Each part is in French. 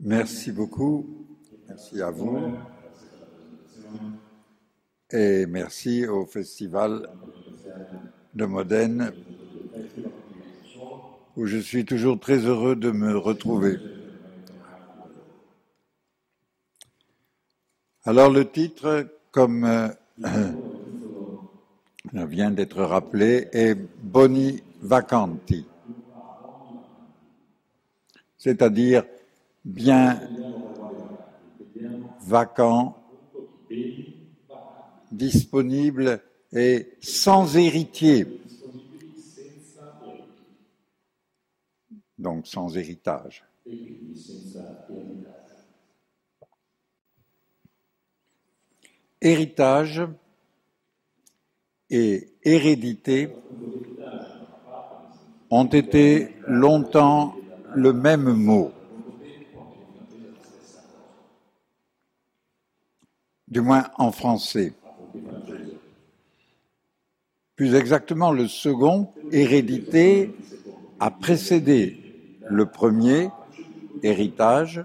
Merci beaucoup. Merci à vous. Et merci au Festival de Modène où je suis toujours très heureux de me retrouver. Alors le titre, comme euh, vient d'être rappelé, est Boni Vacanti, c'est-à-dire bien vacant, disponible et sans héritier. Donc sans héritage. Héritage et hérédité ont été longtemps le même mot. du moins en français. Plus exactement, le second, hérédité, a précédé le premier, héritage,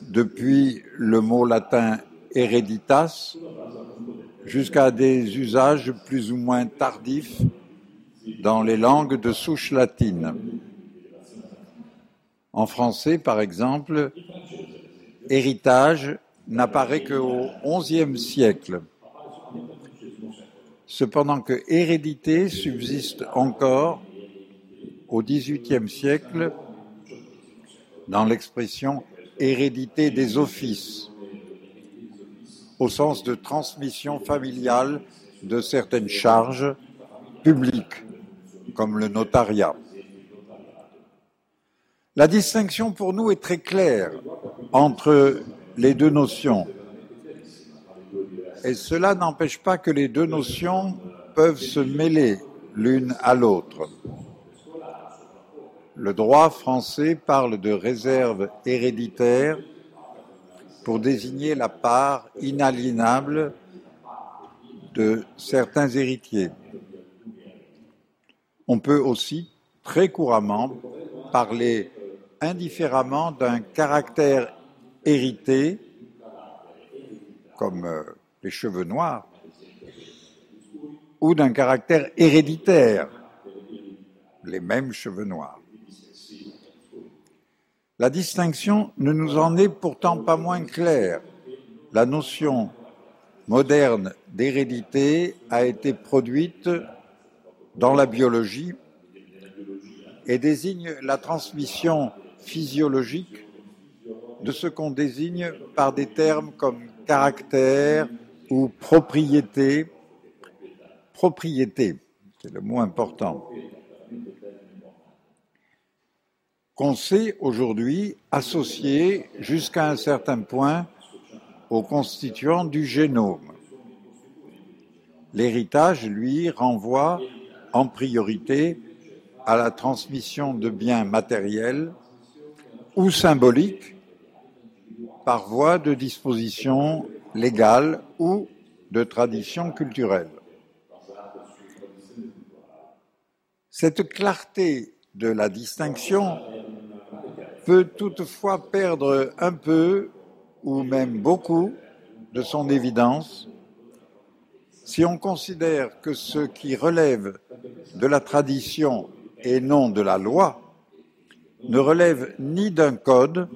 depuis le mot latin hereditas jusqu'à des usages plus ou moins tardifs dans les langues de souche latine. En français, par exemple, héritage n'apparaît qu'au XIe siècle. Cependant que hérédité subsiste encore au XVIIIe siècle dans l'expression hérédité des offices, au sens de transmission familiale de certaines charges publiques, comme le notariat. La distinction pour nous est très claire entre les deux notions. Et cela n'empêche pas que les deux notions peuvent se mêler l'une à l'autre. Le droit français parle de réserve héréditaire pour désigner la part inaliénable de certains héritiers. On peut aussi très couramment parler indifféremment d'un caractère hérité, comme euh, les cheveux noirs, ou d'un caractère héréditaire, les mêmes cheveux noirs. La distinction ne nous en est pourtant pas moins claire. La notion moderne d'hérédité a été produite dans la biologie et désigne la transmission physiologique de ce qu'on désigne par des termes comme caractère ou propriété. Propriété, c'est le mot important. Qu'on sait aujourd'hui associer jusqu'à un certain point aux constituants du génome. L'héritage, lui, renvoie en priorité à la transmission de biens matériels ou symboliques par voie de disposition légale ou de tradition culturelle. Cette clarté de la distinction peut toutefois perdre un peu ou même beaucoup de son évidence. Si on considère que ce qui relève de la tradition et non de la loi ne relève ni d'un code,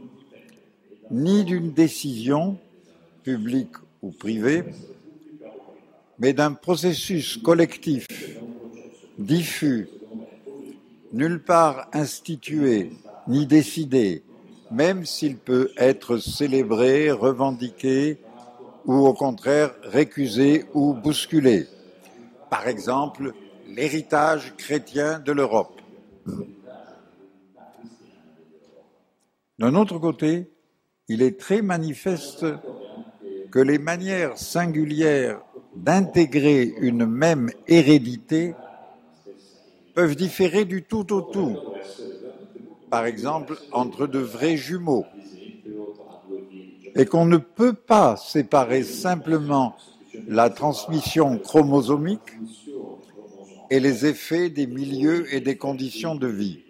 ni d'une décision, publique ou privée, mais d'un processus collectif, diffus, nulle part institué ni décidé, même s'il peut être célébré, revendiqué ou au contraire récusé ou bousculé. Par exemple, l'héritage chrétien de l'Europe. D'un autre côté, il est très manifeste que les manières singulières d'intégrer une même hérédité peuvent différer du tout au tout. Par exemple, entre de vrais jumeaux. Et qu'on ne peut pas séparer simplement la transmission chromosomique et les effets des milieux et des conditions de vie.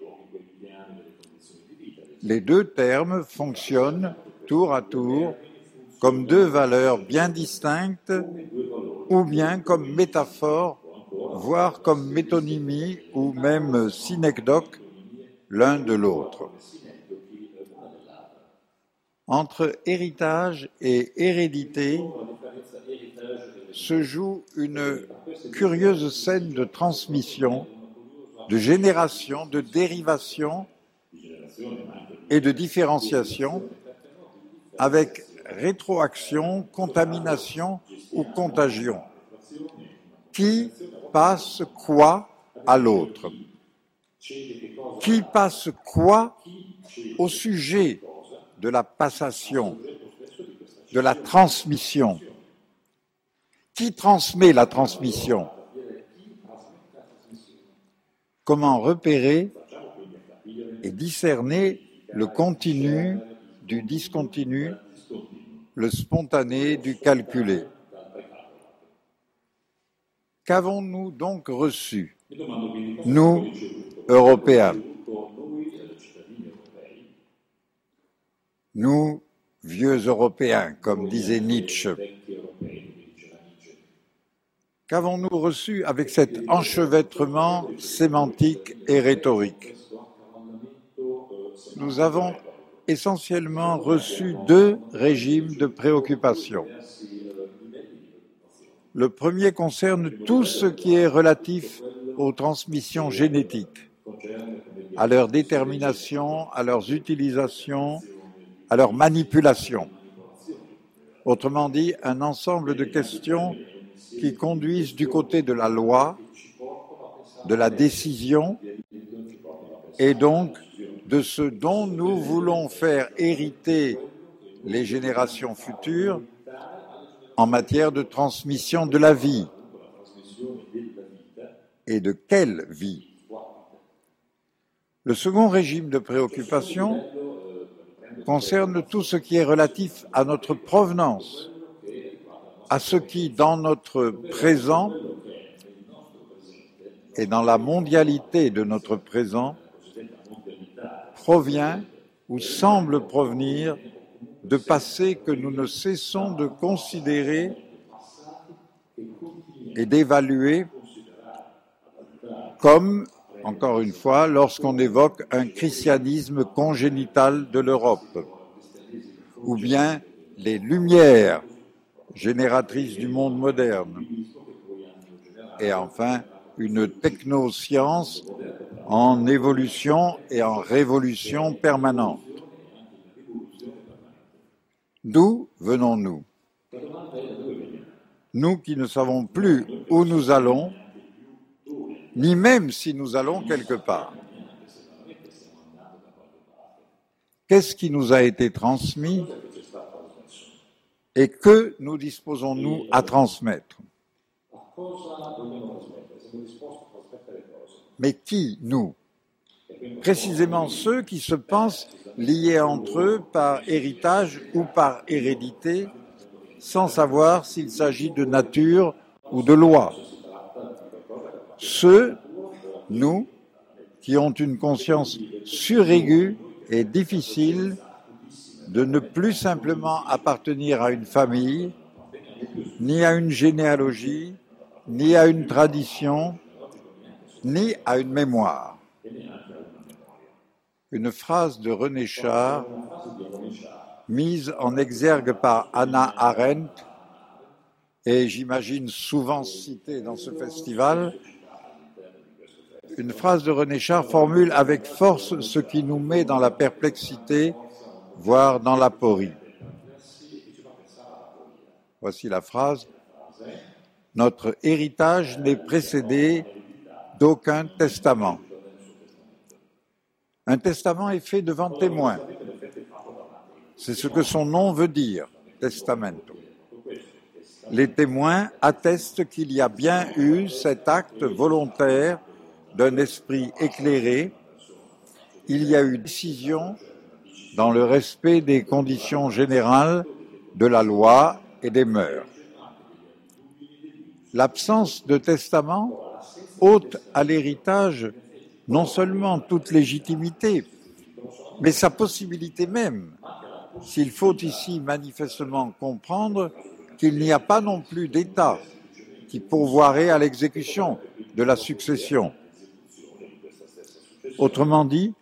Les deux termes fonctionnent tour à tour comme deux valeurs bien distinctes ou bien comme métaphores, voire comme métonymie ou même synecdoque l'un de l'autre. Entre héritage et hérédité se joue une curieuse scène de transmission, de génération, de dérivation et de différenciation avec rétroaction, contamination ou contagion. Qui passe quoi à l'autre? Qui passe quoi au sujet de la passation, de la transmission? Qui transmet la transmission? Comment repérer et discerner le continu du discontinu le spontané du calculé? Qu'avons-nous donc reçu, nous, Européens Nous, vieux Européens, comme disait Nietzsche. Qu'avons-nous reçu avec cet enchevêtrement sémantique et rhétorique? Nous avons essentiellement reçu deux régimes de préoccupation. Le premier concerne tout ce qui est relatif aux transmissions génétiques, à leur détermination, à leurs utilisations, à leur manipulation. Autrement dit, un ensemble de questions qui conduisent du côté de la loi, de la décision et donc de ce dont nous voulons faire hériter les générations futures en matière de transmission de la vie. Et de quelle vie? Le second régime de préoccupation concerne tout ce qui est relatif à notre provenance, à ce qui, dans notre présent et dans la mondialité de notre présent, provient ou semble provenir de passés que nous ne cessons de considérer et d'évaluer comme, encore une fois, lorsqu'on évoque un christianisme congénital de l'Europe, ou bien les lumières génératrices du monde moderne, et enfin une technoscience en évolution et en révolution permanente. D'où venons-nous? Nous qui ne savons plus où nous allons, ni même si nous allons quelque part. Qu'est-ce qui nous a été transmis et que nous disposons-nous à transmettre? Mais qui, nous? Précisément ceux qui se pensent liés entre eux par héritage ou par hérédité, sans savoir s'il s'agit de nature ou de loi. Ceux, nous, qui ont une conscience suraiguë et difficile de ne plus simplement appartenir à une famille, ni à une généalogie, ni à une tradition, ni à une mémoire. Une phrase de René Char, mise en exergue par Anna Arendt, et j'imagine souvent citée dans ce festival, une phrase de René Char formule avec force ce qui nous met dans la perplexité, voire dans l'aporie. Voici la phrase. Notre héritage n'est précédé d'aucun testament. Un testament est fait devant témoin. C'est ce que son nom veut dire, testamento. Les témoins attestent qu'il y a bien eu cet acte volontaire d'un esprit éclairé. Il y a eu décision dans le respect des conditions générales de la loi et des mœurs. L'absence de testament ôte à l'héritage non seulement toute légitimité, mais sa possibilité même, s'il faut ici manifestement comprendre qu'il n'y a pas non plus d'État qui pourvoirait à l'exécution de la succession. Autrement dit,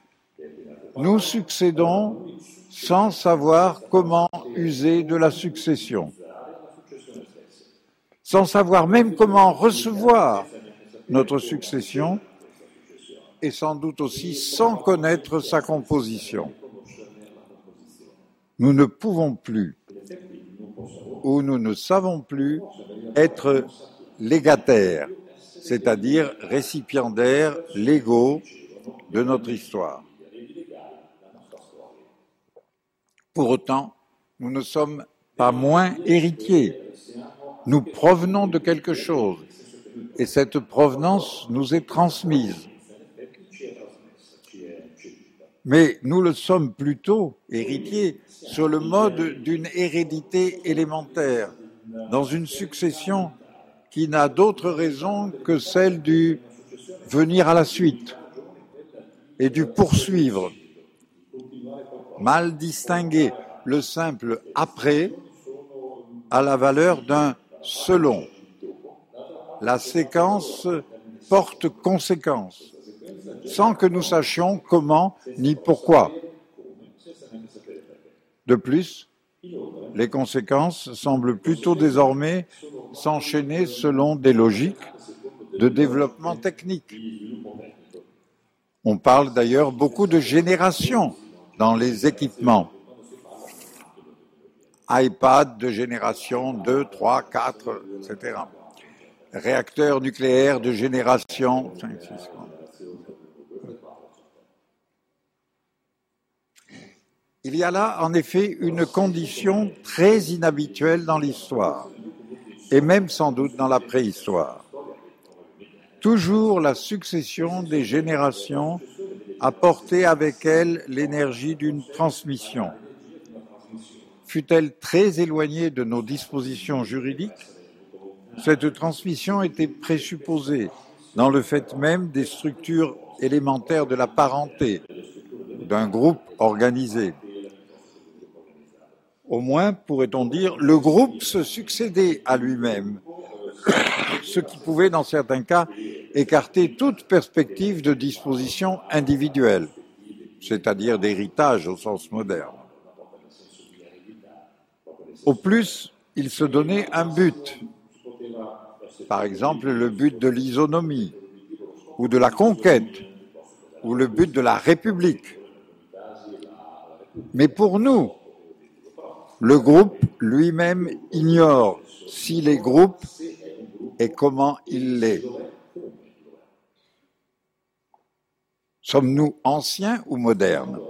nous succédons sans savoir comment user de la succession, sans savoir même comment recevoir notre succession et sans doute aussi sans connaître sa composition. Nous ne pouvons plus ou nous ne savons plus être légataires, c'est-à-dire récipiendaires légaux de notre histoire. Pour autant, nous ne sommes pas moins héritiers. Nous provenons de quelque chose et cette provenance nous est transmise. Mais nous le sommes plutôt héritiers sur le mode d'une hérédité élémentaire, dans une succession qui n'a d'autre raison que celle du venir à la suite et du poursuivre. Mal distinguer le simple après à la valeur d'un selon. La séquence porte conséquence, sans que nous sachions comment ni pourquoi. De plus, les conséquences semblent plutôt désormais s'enchaîner selon des logiques de développement technique. On parle d'ailleurs beaucoup de génération dans les équipements. iPad de génération 2, 3, 4, etc. Réacteurs nucléaires de génération 5, 6, Il y a là, en effet, une condition très inhabituelle dans l'histoire, et même sans doute dans la préhistoire. Toujours la succession des générations apportait avec elle l'énergie d'une transmission. Fut-elle très éloignée de nos dispositions juridiques Cette transmission était présupposée dans le fait même des structures élémentaires de la parenté, d'un groupe organisé. Au moins, pourrait-on dire, le groupe se succédait à lui-même, ce qui pouvait, dans certains cas, écarter toute perspective de disposition individuelle, c'est-à-dire d'héritage au sens moderne. Au plus, il se donnait un but, par exemple le but de l'isonomie, ou de la conquête, ou le but de la République. Mais pour nous, le groupe lui-même ignore s'il est groupe et comment il l'est. Sommes-nous anciens ou modernes?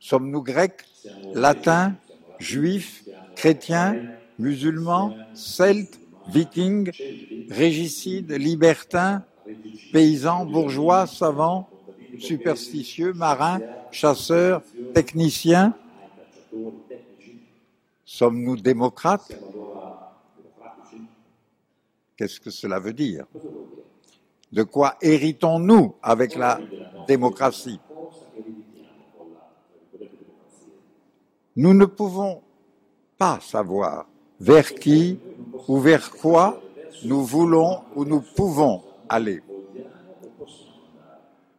Sommes-nous grecs, latins, juifs, chrétiens, musulmans, celtes, vikings, régicides, libertins, paysans, bourgeois, savants, superstitieux, marins, chasseurs, techniciens? Sommes-nous démocrates Qu'est-ce que cela veut dire? De quoi héritons-nous avec la démocratie? Nous ne pouvons pas savoir vers qui ou vers quoi nous voulons ou nous pouvons aller.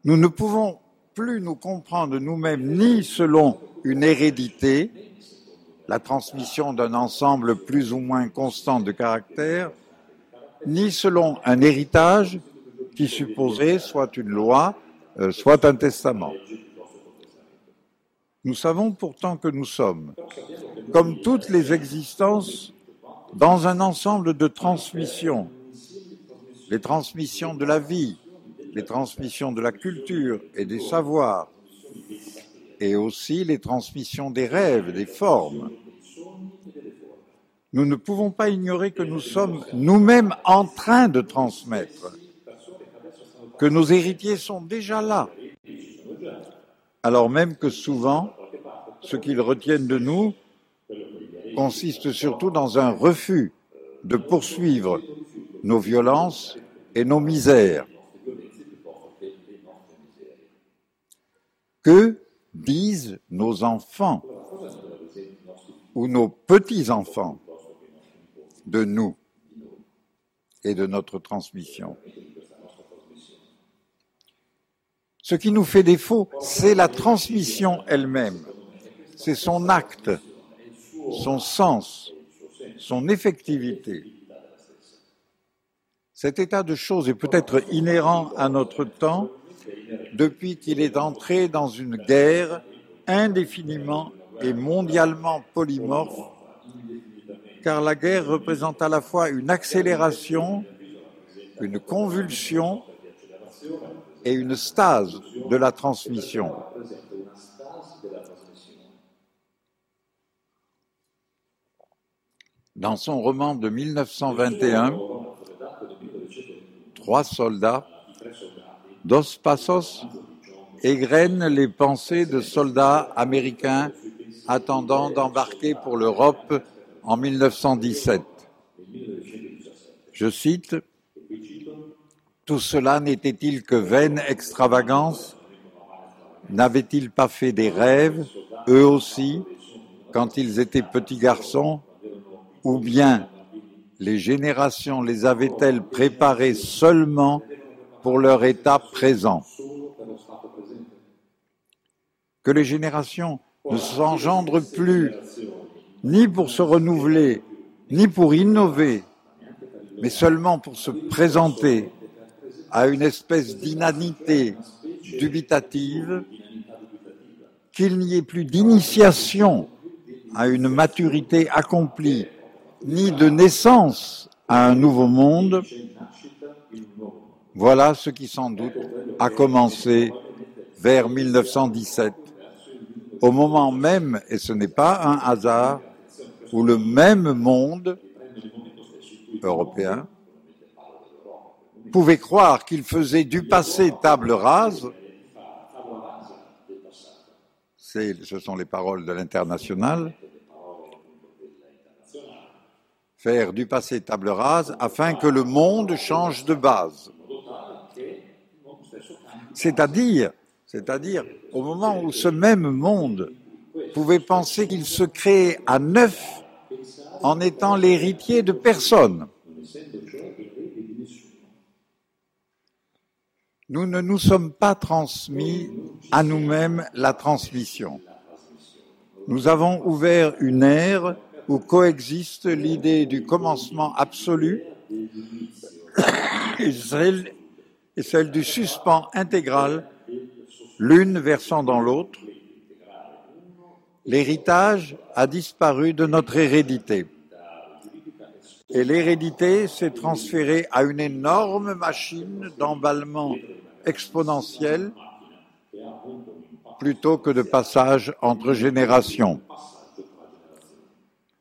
Nous ne pouvons plus nous comprendre nous-mêmes ni selon une hérédité, la transmission d'un ensemble plus ou moins constant de caractères, ni selon un héritage qui supposait soit une loi, euh, soit un testament. Nous savons pourtant que nous sommes, comme toutes les existences, dans un ensemble de transmissions, les transmissions de la vie, les transmissions de la culture et des savoirs, et aussi les transmissions des rêves, des formes. Nous ne pouvons pas ignorer que nous sommes nous-mêmes en train de transmettre, que nos héritiers sont déjà là, alors même que souvent, ce qu'ils retiennent de nous consiste surtout dans un refus de poursuivre nos violences et nos misères. Que disent nos enfants ou nos petits-enfants? De nous et de notre transmission Ce qui nous fait défaut, c'est la transmission elle-même, c'est son acte, son sens, son effectivité. Cet état de choses est peut-être inhérent à notre temps depuis qu'il est entré dans une guerre indéfiniment et mondialement polymorphe, car la guerre représente à la fois une accélération, une convulsion et une stase de la transmission. Dans son roman de 1921, Trois soldats, Dos Passos égrène les pensées de soldats américains attendant d'embarquer pour l'Europe en 1917. Je cite, Tout cela n'était-il que vaine extravagance? N'avaient-ils pas fait des rêves, eux aussi, quand ils étaient petits garçons? Ou bien les générations les avaient-elles préparés seulement pour leur état présent? Que les générations ne s'engendrent plus ni pour se renouveler, ni pour innover, mais seulement pour se présenter à une espèce d'inanité dubitative, qu'il n'y ait plus d'initiation à une maturité accomplie ni de naissance à un nouveau monde, voilà ce qui sans doute a commencé vers 1917, au moment même, et ce n'est pas un hasard, où le même monde européen pouvait croire qu'il faisait du passé table rase, ce sont les paroles de l'international, faire du passé table rase afin que le monde change de base. C'est-à-dire, c'est-à-dire au moment où ce même monde pouvait penser qu'il se créait à neuf en étant l'héritier de personne. Nous ne nous sommes pas transmis à nous-mêmes la transmission. Nous avons ouvert une ère où coexiste l'idée du commencement absolu et celle, et celle du suspens intégral, l'une versant dans l'autre. L'héritage a disparu de notre hérédité. Et l'hérédité s'est transférée à une énorme machine d'emballement exponentiel plutôt que de passage entre générations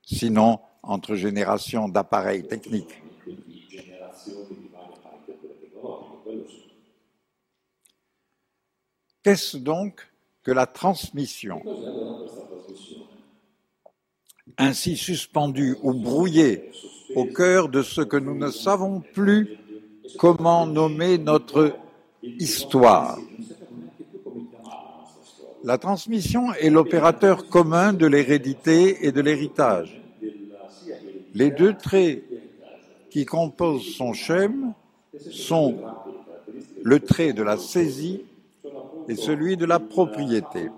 sinon entre générations d'appareils techniques. Qu'est-ce donc que la transmission? Ainsi suspendue ou brouillée au cœur de ce que nous ne savons plus comment nommer notre histoire. La transmission est l'opérateur commun de l'hérédité et de l'héritage. Les deux traits qui composent son schème sont le trait de la saisie et celui de la propriété.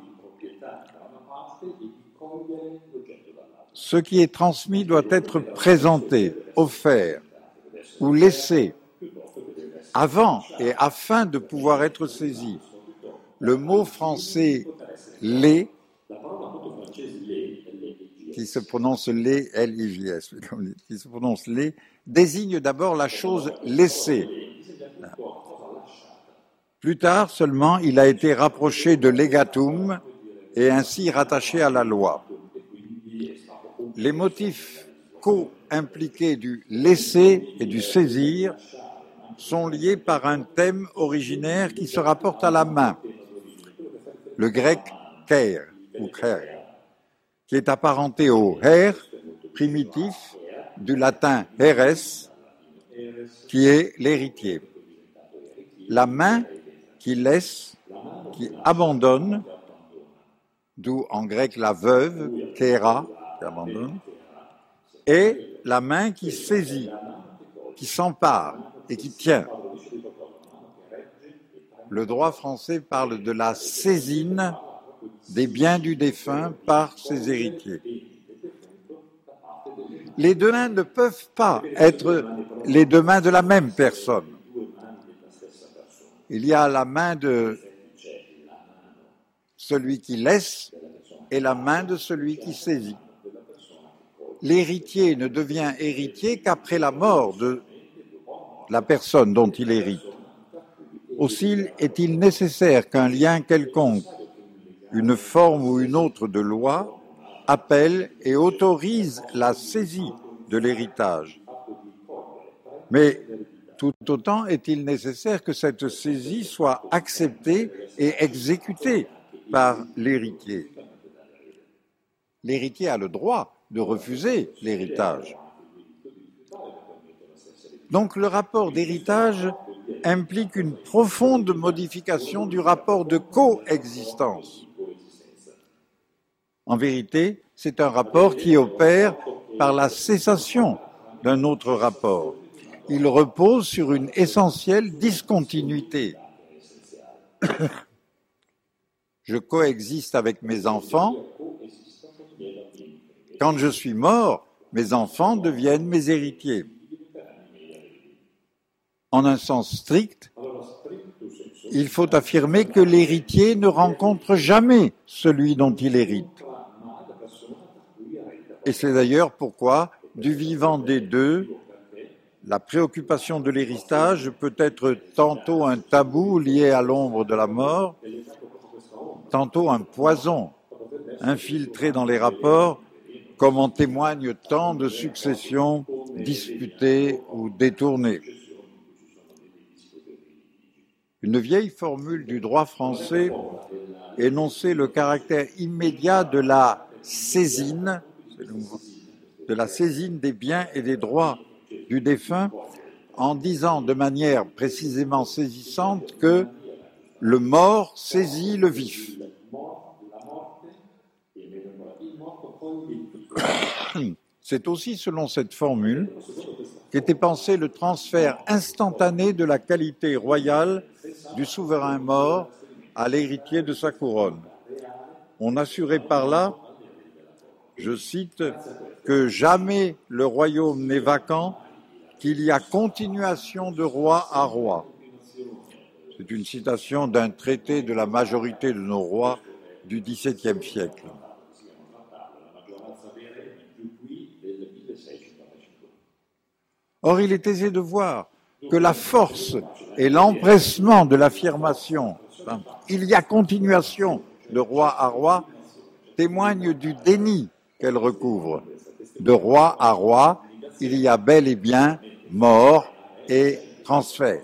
Ce qui est transmis doit être présenté, offert ou laissé avant et afin de pouvoir être saisi le mot français les, qui se prononce les, L-I-J-S, qui se prononce les, désigne d'abord la chose laissée. Plus tard seulement, il a été rapproché de legatum et ainsi rattaché à la loi. Les motifs co-impliqués du laisser et du saisir sont liés par un thème originaire qui se rapporte à la main le grec ker ou ker, qui est apparenté au her primitif du latin heres qui est l'héritier. La main qui laisse, qui abandonne, d'où en grec la veuve, kera, qui abandonne, et la main qui saisit, qui s'empare et qui tient. Le droit français parle de la saisine des biens du défunt par ses héritiers. Les deux mains ne peuvent pas être les deux mains de la même personne. Il y a la main de celui qui laisse et la main de celui qui saisit. L'héritier ne devient héritier qu'après la mort de la personne dont il hérite. Aussi est-il nécessaire qu'un lien quelconque, une forme ou une autre de loi, appelle et autorise la saisie de l'héritage. Mais tout autant est-il nécessaire que cette saisie soit acceptée et exécutée par l'héritier? L'héritier a le droit de refuser l'héritage. Donc le rapport d'héritage implique une profonde modification du rapport de coexistence. En vérité, c'est un rapport qui opère par la cessation d'un autre rapport. Il repose sur une essentielle discontinuité. Je coexiste avec mes enfants. Quand je suis mort, mes enfants deviennent mes héritiers. En un sens strict, il faut affirmer que l'héritier ne rencontre jamais celui dont il hérite. Et c'est d'ailleurs pourquoi, du vivant des deux, la préoccupation de l'héritage peut être tantôt un tabou lié à l'ombre de la mort, tantôt un poison infiltré dans les rapports, comme en témoignent tant de successions disputées ou détournées. Une vieille formule du droit français énonçait le caractère immédiat de la saisine de la saisine des biens et des droits du défunt en disant de manière précisément saisissante que le mort saisit le vif. C'est aussi selon cette formule qu'était pensé le transfert instantané de la qualité royale du souverain mort à l'héritier de sa couronne. On assurait par là je cite, que jamais le royaume n'est vacant, qu'il y a continuation de roi à roi. C'est une citation d'un traité de la majorité de nos rois du XVIIe siècle. Or, il est aisé de voir que la force et l'empressement de l'affirmation il y a continuation de roi à roi témoignent du déni qu'elle recouvre. De roi à roi, il y a bel et bien mort et transfert.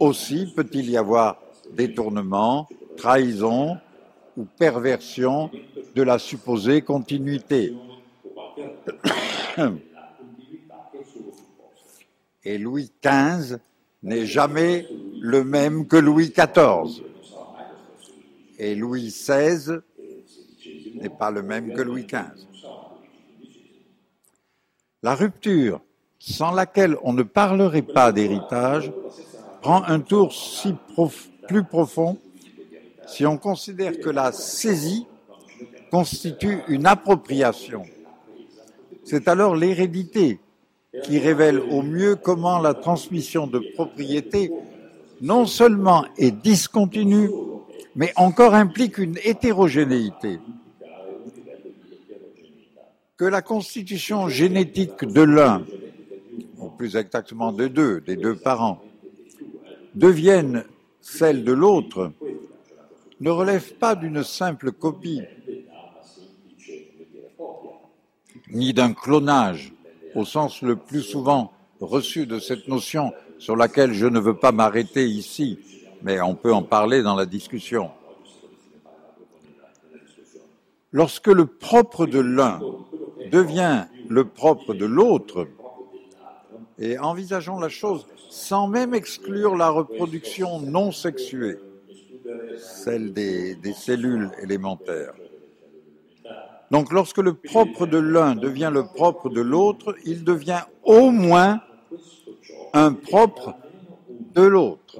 Aussi peut-il y avoir détournement, trahison ou perversion de la supposée continuité. Et Louis XV n'est jamais le même que Louis XIV. Et Louis XVI n'est pas le même que Louis XV. La rupture, sans laquelle on ne parlerait pas d'héritage, prend un tour si plus profond si on considère que la saisie constitue une appropriation. C'est alors l'hérédité qui révèle au mieux comment la transmission de propriété non seulement est discontinue, mais encore implique une hétérogénéité. Que la constitution génétique de l'un, ou plus exactement de deux, des deux parents, devienne celle de l'autre, ne relève pas d'une simple copie, ni d'un clonage, au sens le plus souvent reçu de cette notion sur laquelle je ne veux pas m'arrêter ici, mais on peut en parler dans la discussion. Lorsque le propre de l'un devient le propre de l'autre, et envisageons la chose sans même exclure la reproduction non sexuée, celle des, cellules élémentaires. Donc lorsque le propre de l'un devient le propre de l'autre, il devient au moins un propre de l'autre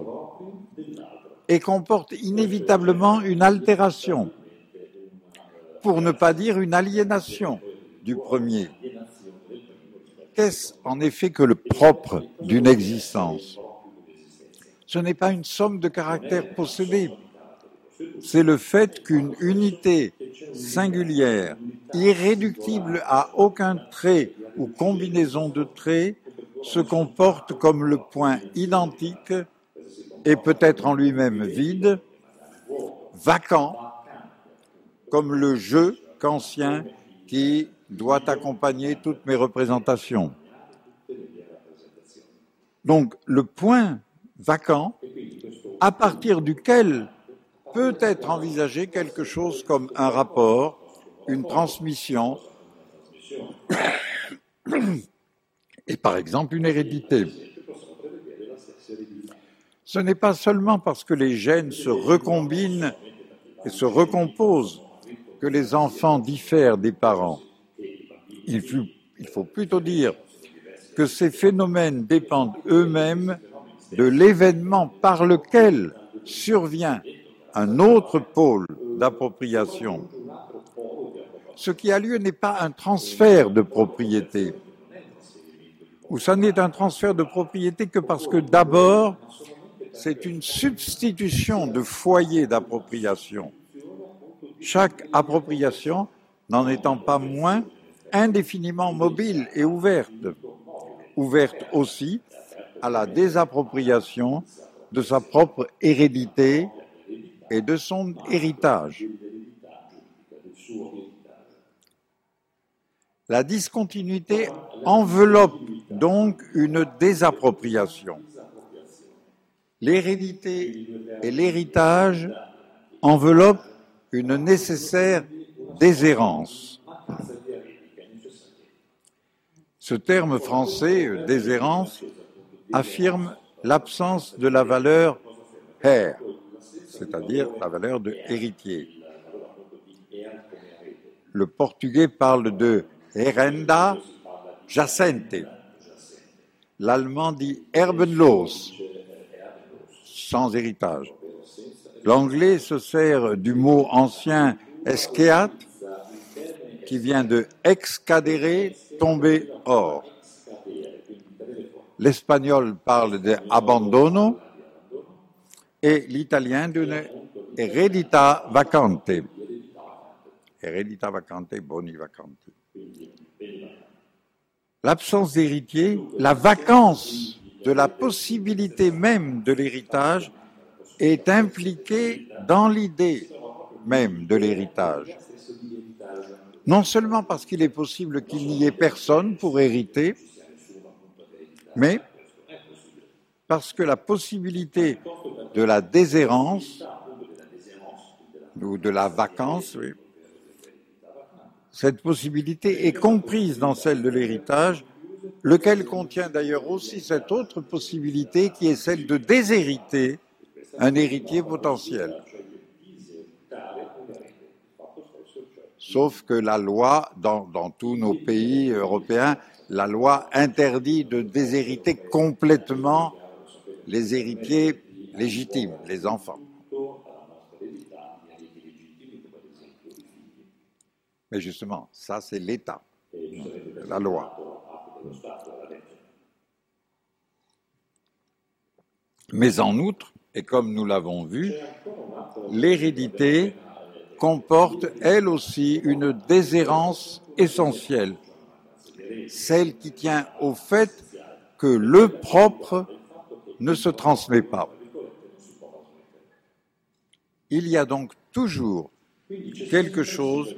et comporte inévitablement une altération, pour ne pas dire une aliénation du premier. Qu'est-ce en effet que le propre d'une existence? Ce n'est pas une somme de caractères possédés, c'est le fait qu'une unité singulière, irréductible à aucun trait ou combinaison de traits, se comporte comme le point identique et peut-être en lui-même vide, vacant, comme le jeu kantien qui doit accompagner toutes mes représentations. Donc le point vacant, à partir duquel peut être envisagé quelque chose comme un rapport, une transmission, et par exemple une hérédité. Ce n'est pas seulement parce que les gènes se recombinent et se recomposent que les enfants diffèrent des parents. Il, il faut plutôt dire que ces phénomènes dépendent eux-mêmes de l'événement par lequel survient un autre pôle d'appropriation. Ce qui a lieu n'est pas un transfert de propriété, ou ça n'est un transfert de propriété que parce que d'abord, c'est une substitution de foyer d'appropriation. Chaque appropriation n'en étant pas moins indéfiniment mobile et ouverte, ouverte aussi à la désappropriation de sa propre hérédité et de son héritage. La discontinuité enveloppe donc une désappropriation. L'hérédité et l'héritage enveloppent une nécessaire déshérence. Ce terme français, déshérence, affirme l'absence de la valeur her, c'est-à-dire la valeur de héritier. Le portugais parle de herenda jacente. L'allemand dit erbenlos, sans héritage. L'anglais se sert du mot ancien eskeat, qui vient de excadere, tomber hors. L'espagnol parle de abandono, et l'italien d'une heredità vacante. Heredità vacante, boni vacanti. L'absence d'héritier, la vacance de la possibilité même de l'héritage est impliquée dans l'idée même de l'héritage. Non seulement parce qu'il est possible qu'il n'y ait personne pour hériter, mais parce que la possibilité de la déshérence ou de la vacance, cette possibilité est comprise dans celle de l'héritage, lequel contient d'ailleurs aussi cette autre possibilité qui est celle de déshériter un héritier potentiel. Sauf que la loi, dans, dans tous nos pays européens, la loi interdit de déshériter complètement les héritiers légitimes, les enfants. Mais justement, ça c'est l'État, la loi. Mais en outre, et comme nous l'avons vu, l'hérédité comporte elle aussi une déshérence essentielle, celle qui tient au fait que le propre ne se transmet pas. Il y a donc toujours quelque chose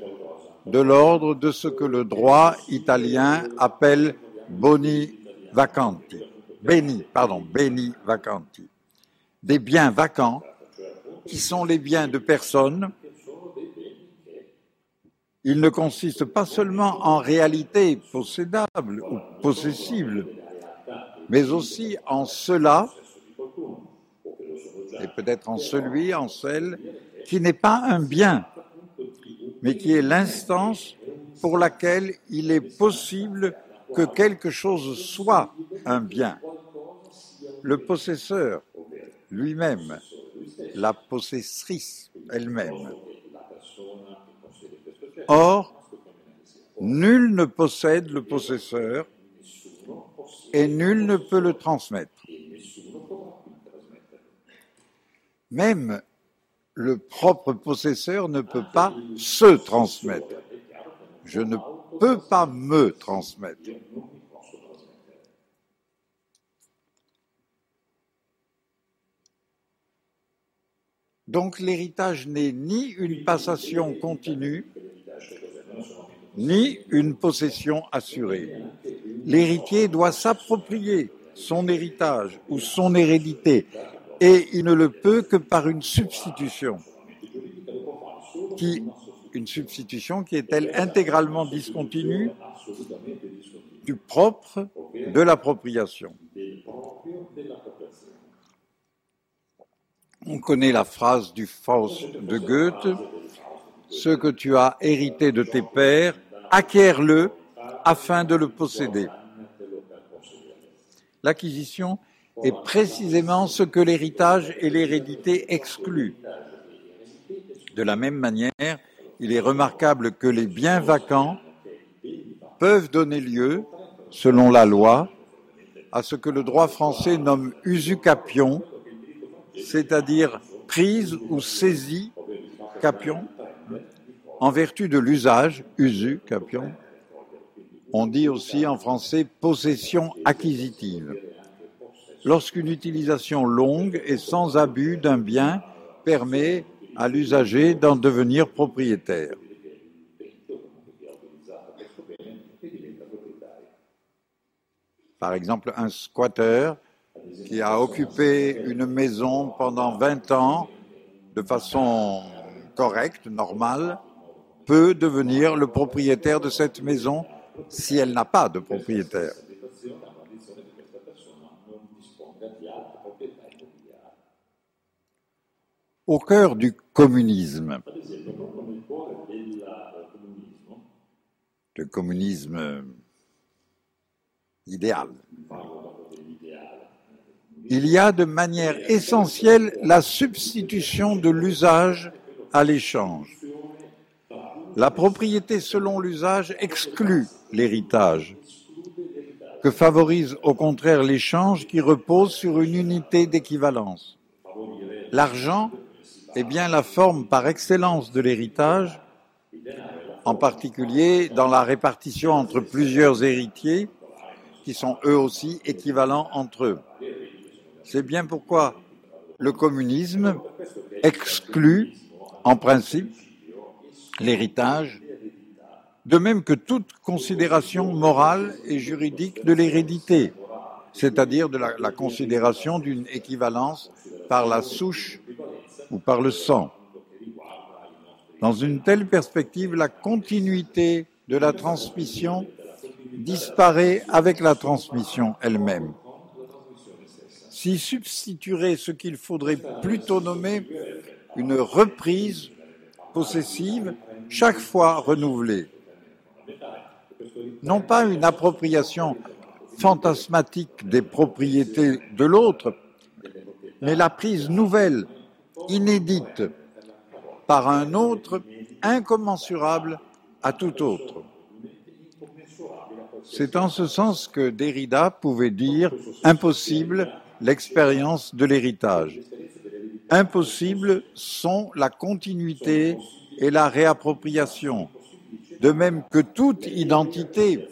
de l'ordre de ce que le droit italien appelle boni vacanti, beni, pardon, beni vacanti, des biens vacants qui sont les biens de personnes. Ils ne consistent pas seulement en réalité possédables ou possessibles, mais aussi en cela, et peut-être en celui, en celle, qui n'est pas un bien, mais qui est l'instance pour laquelle il est possible que quelque chose soit un bien. Le possesseur lui-même, la possessrice elle-même. Or, nul ne possède le possesseur et nul ne peut le transmettre. Même le propre possesseur ne peut pas se transmettre. Je ne peux pas me transmettre. Donc l'héritage n'est ni une passation continue, ni une possession assurée. L'héritier doit s'approprier son héritage ou son hérédité, et il ne le peut que par une substitution, qui, une substitution qui est-elle intégralement discontinue du propre de l'appropriation. On connaît la phrase du Faust de Goethe, ce que tu as hérité de tes pères, acquiert-le afin de le posséder. L'acquisition est précisément ce que l'héritage et l'hérédité excluent. De la même manière, il est remarquable que les biens vacants peuvent donner lieu, selon la loi, à ce que le droit français nomme usucapion, c'est-à-dire prise ou saisie, capion, en vertu de l'usage, usu, capion. On dit aussi en français possession acquisitive. Lorsqu'une utilisation longue et sans abus d'un bien permet à l'usager d'en devenir propriétaire. Par exemple, un squatteur qui a occupé une maison pendant 20 ans de façon correcte, normale, peut devenir le propriétaire de cette maison si elle n'a pas de propriétaire. Au cœur du communisme, le communisme idéal, il y a de manière essentielle la substitution de l'usage à l'échange. La propriété selon l'usage exclut l'héritage, que favorise au contraire l'échange qui repose sur une unité d'équivalence. L'argent est bien la forme par excellence de l'héritage, en particulier dans la répartition entre plusieurs héritiers qui sont eux aussi équivalents entre eux. C'est bien pourquoi le communisme exclut, en principe, l'héritage, de même que toute considération morale et juridique de l'hérédité, c'est-à-dire de la considération d'une équivalence par la souche ou par le sang. Dans une telle perspective, la continuité de la transmission disparaît avec la transmission elle-même s'y substituerait ce qu'il faudrait plutôt nommer une reprise possessive chaque fois renouvelée. Non pas une appropriation fantasmatique des propriétés de l'autre, mais la prise nouvelle, inédite, par un autre incommensurable à tout autre. C'est en ce sens que Derrida pouvait dire impossible l'expérience de l'héritage. Impossibles sont la continuité et la réappropriation, de même que toute identité,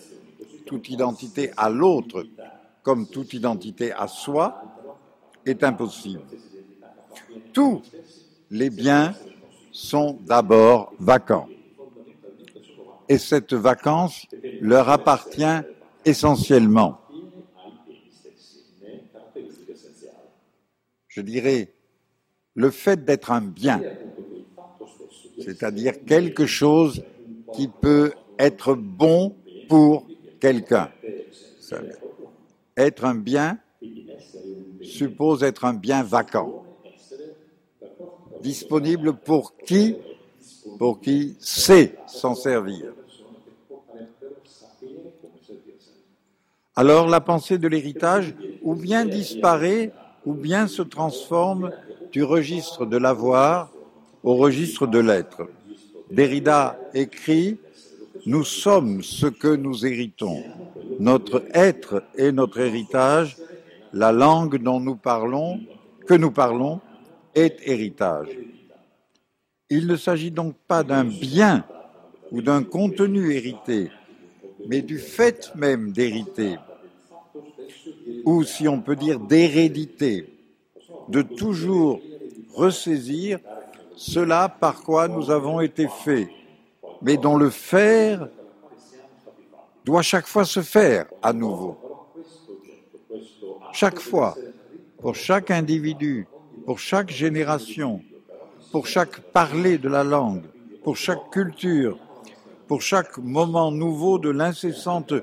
toute identité à l'autre, comme toute identité à soi, est impossible. Tous les biens sont d'abord vacants. Et cette vacance leur appartient essentiellement. je dirais, le fait d'être un bien, c'est-à-dire quelque chose qui peut être bon pour quelqu'un. Être un bien suppose être un bien vacant. Disponible pour qui Pour qui sait s'en servir. Alors la pensée de l'héritage ou bien disparaît ou bien se transforme du registre de l'avoir au registre de l'être. Derrida écrit Nous sommes ce que nous héritons. Notre être est notre héritage. La langue dont nous parlons, que nous parlons, est héritage. Il ne s'agit donc pas d'un bien ou d'un contenu hérité, mais du fait même d'hériter, ou si on peut dire d'héréditer, de toujours ressaisir cela par quoi nous avons été faits, mais dont le faire doit chaque fois se faire à nouveau. Chaque fois, pour chaque individu, pour chaque génération, pour chaque parler de la langue, pour chaque culture, pour chaque moment nouveau de l'incessante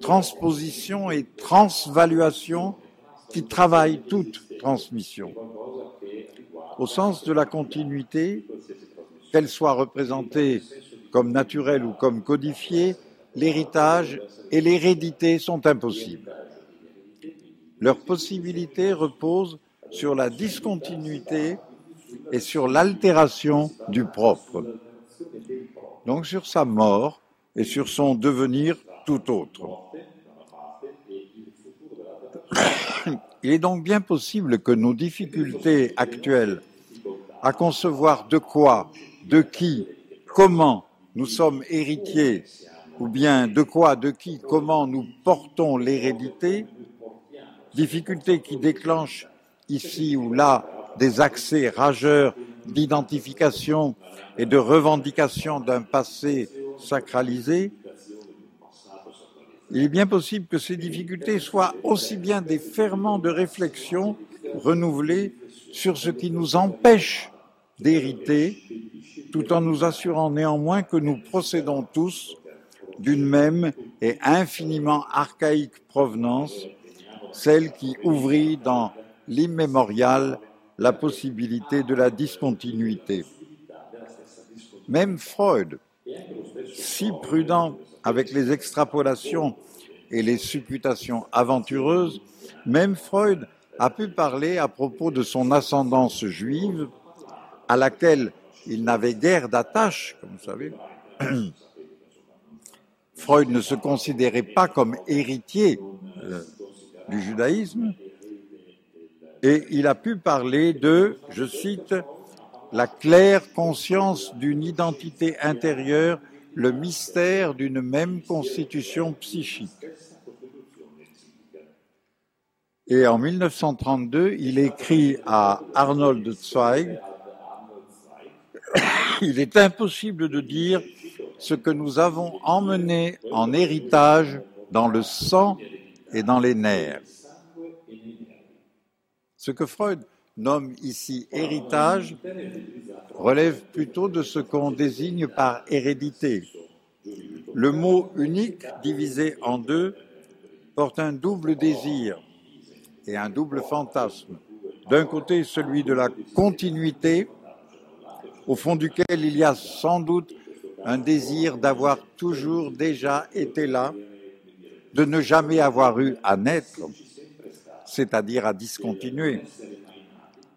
transposition et transvaluation qui travaille toute transmission. Au sens de la continuité, qu'elle soit représentée comme naturelle ou comme codifiée, l'héritage et l'hérédité sont impossibles. Leur possibilité repose sur la discontinuité et sur l'altération du propre. Donc sur sa mort et sur son devenir tout autre. Il est donc bien possible que nos difficultés actuelles à concevoir de quoi, de qui, comment nous sommes héritiers, ou bien de quoi, de qui, comment nous portons l'hérédité, difficultés qui déclenchent ici ou là des accès rageurs d'identification et de revendication d'un passé sacralisé, il est bien possible que ces difficultés soient aussi bien des ferments de réflexion renouvelés sur ce qui nous empêche d'hériter, tout en nous assurant néanmoins que nous procédons tous d'une même et infiniment archaïque provenance, celle qui ouvrit dans l'immémorial la possibilité de la discontinuité. Même Freud, si prudent avec les extrapolations et les supputations aventureuses, même Freud a pu parler à propos de son ascendance juive, à laquelle il n'avait guère d'attache, comme vous savez. Freud ne se considérait pas comme héritier euh, du judaïsme, et il a pu parler de, je cite, la claire conscience d'une identité intérieure, le mystère d'une même constitution psychique. Et en 1932, il écrit à Arnold Zweig, Il est impossible de dire ce que nous avons emmené en héritage dans le sang et dans les nerfs. Ce que Freud nomme ici héritage relève plutôt de ce qu'on désigne par hérédité. Le mot unique, divisé en deux, porte un double désir et un double fantasme. D'un côté, celui de la continuité, au fond duquel il y a sans doute un désir d'avoir toujours déjà été là, de ne jamais avoir eu à naître, c'est-à-dire à discontinuer.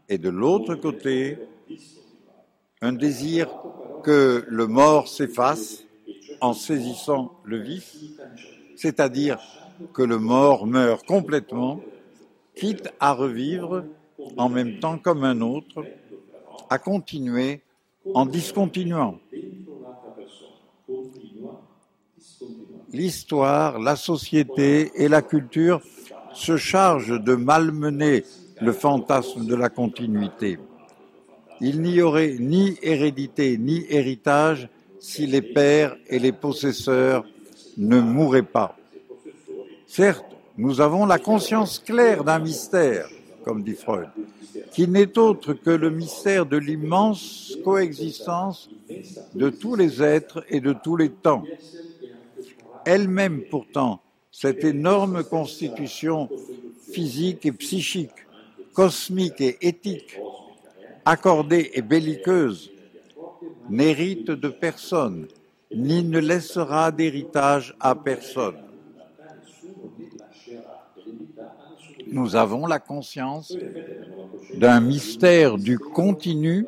Et de l'autre côté, un désir que le mort s'efface en saisissant le vif, c'est-à-dire que le mort meurt complètement, quitte à revivre en même temps comme un autre, à continuer en discontinuant. L'histoire, la société et la culture se chargent de malmener le fantasme de la continuité. Il n'y aurait ni hérédité ni héritage si les pères et les possesseurs ne mouraient pas. Certes, nous avons la conscience claire d'un mystère, comme dit Freud, qui n'est autre que le mystère de l'immense coexistence de tous les êtres et de tous les temps. Elle-même pourtant cette énorme constitution physique et psychique, cosmique et éthique, accordée et belliqueuse, n'hérite de personne, ni ne laissera d'héritage à personne. Nous avons la conscience d'un mystère du continu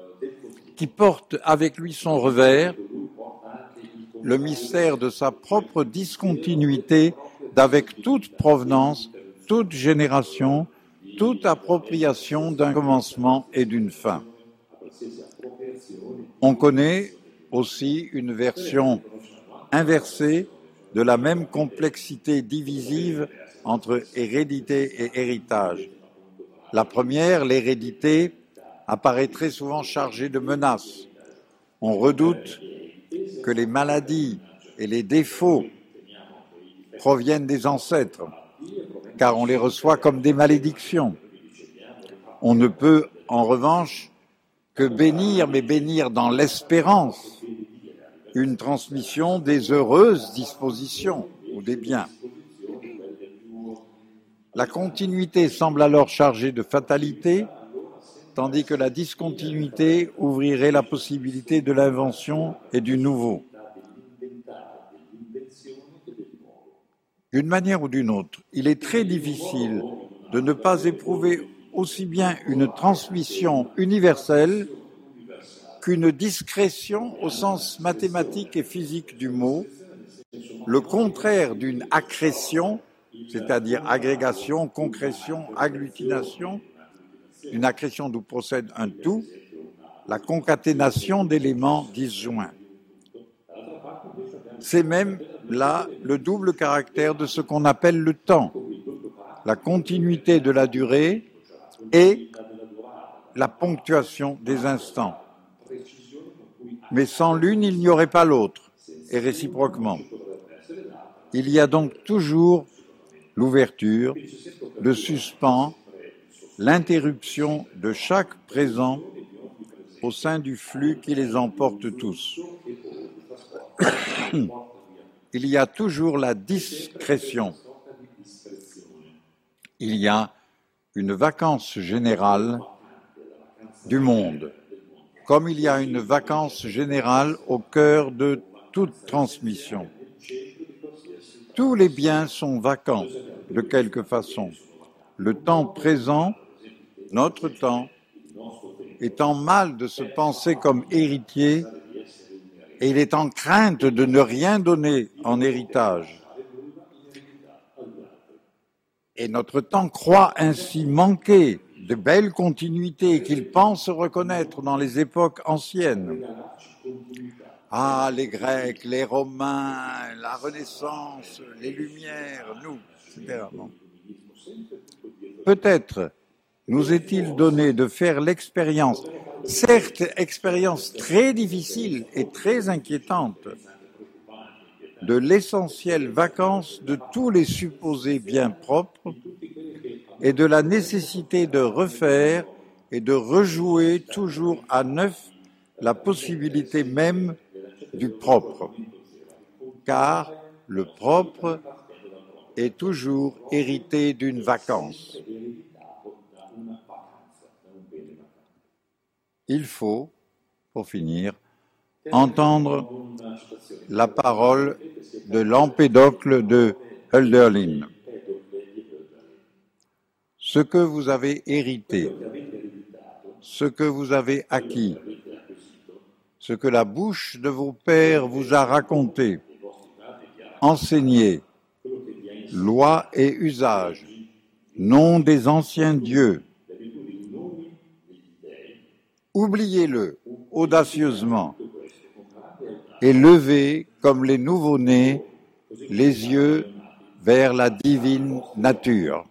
qui porte avec lui son revers, le mystère de sa propre discontinuité d'avec toute provenance, toute génération, toute appropriation d'un commencement et d'une fin. On connaît aussi une version inversée de la même complexité divisive entre hérédité et héritage. La première, l'hérédité, apparaît très souvent chargée de menaces. On redoute que les maladies et les défauts proviennent des ancêtres, car on les reçoit comme des malédictions. On ne peut, en revanche, que bénir, mais bénir dans l'espérance, une transmission des heureuses dispositions ou des biens. La continuité semble alors chargée de fatalité, tandis que la discontinuité ouvrirait la possibilité de l'invention et du nouveau. D'une manière ou d'une autre, il est très difficile de ne pas éprouver aussi bien une transmission universelle qu'une discrétion au sens mathématique et physique du mot, le contraire d'une accrétion c'est-à-dire agrégation, concrétion, agglutination, une accrétion d'où procède un tout, la concaténation d'éléments disjoints. C'est même là le double caractère de ce qu'on appelle le temps, la continuité de la durée et la ponctuation des instants. Mais sans l'une, il n'y aurait pas l'autre, et réciproquement. Il y a donc toujours l'ouverture, le suspens, l'interruption de chaque présent au sein du flux qui les emporte tous. Il y a toujours la discrétion. Il y a une vacance générale du monde, comme il y a une vacance générale au cœur de toute transmission. Tous les biens sont vacants de quelque façon. Le temps présent, notre temps, étant mal de se penser comme héritier, et il est en crainte de ne rien donner en héritage. Et notre temps croit ainsi manquer de belles continuités qu'il pense reconnaître dans les époques anciennes. Ah, les Grecs, les Romains, la Renaissance, les Lumières, nous, etc. Peut-être nous est-il donné de faire l'expérience, certes expérience très difficile et très inquiétante, de l'essentielle vacance de tous les supposés biens propres et de la nécessité de refaire et de rejouer toujours à neuf la possibilité même du propre, car le propre est toujours hérité d'une vacance. Il faut, pour finir, entendre la parole de l'empédocle de Hölderlin. Ce que vous avez hérité, ce que vous avez acquis, ce que la bouche de vos pères vous a raconté, enseigné, loi et usage, nom des anciens dieux. Oubliez-le audacieusement et levez comme les nouveau-nés les yeux vers la divine nature.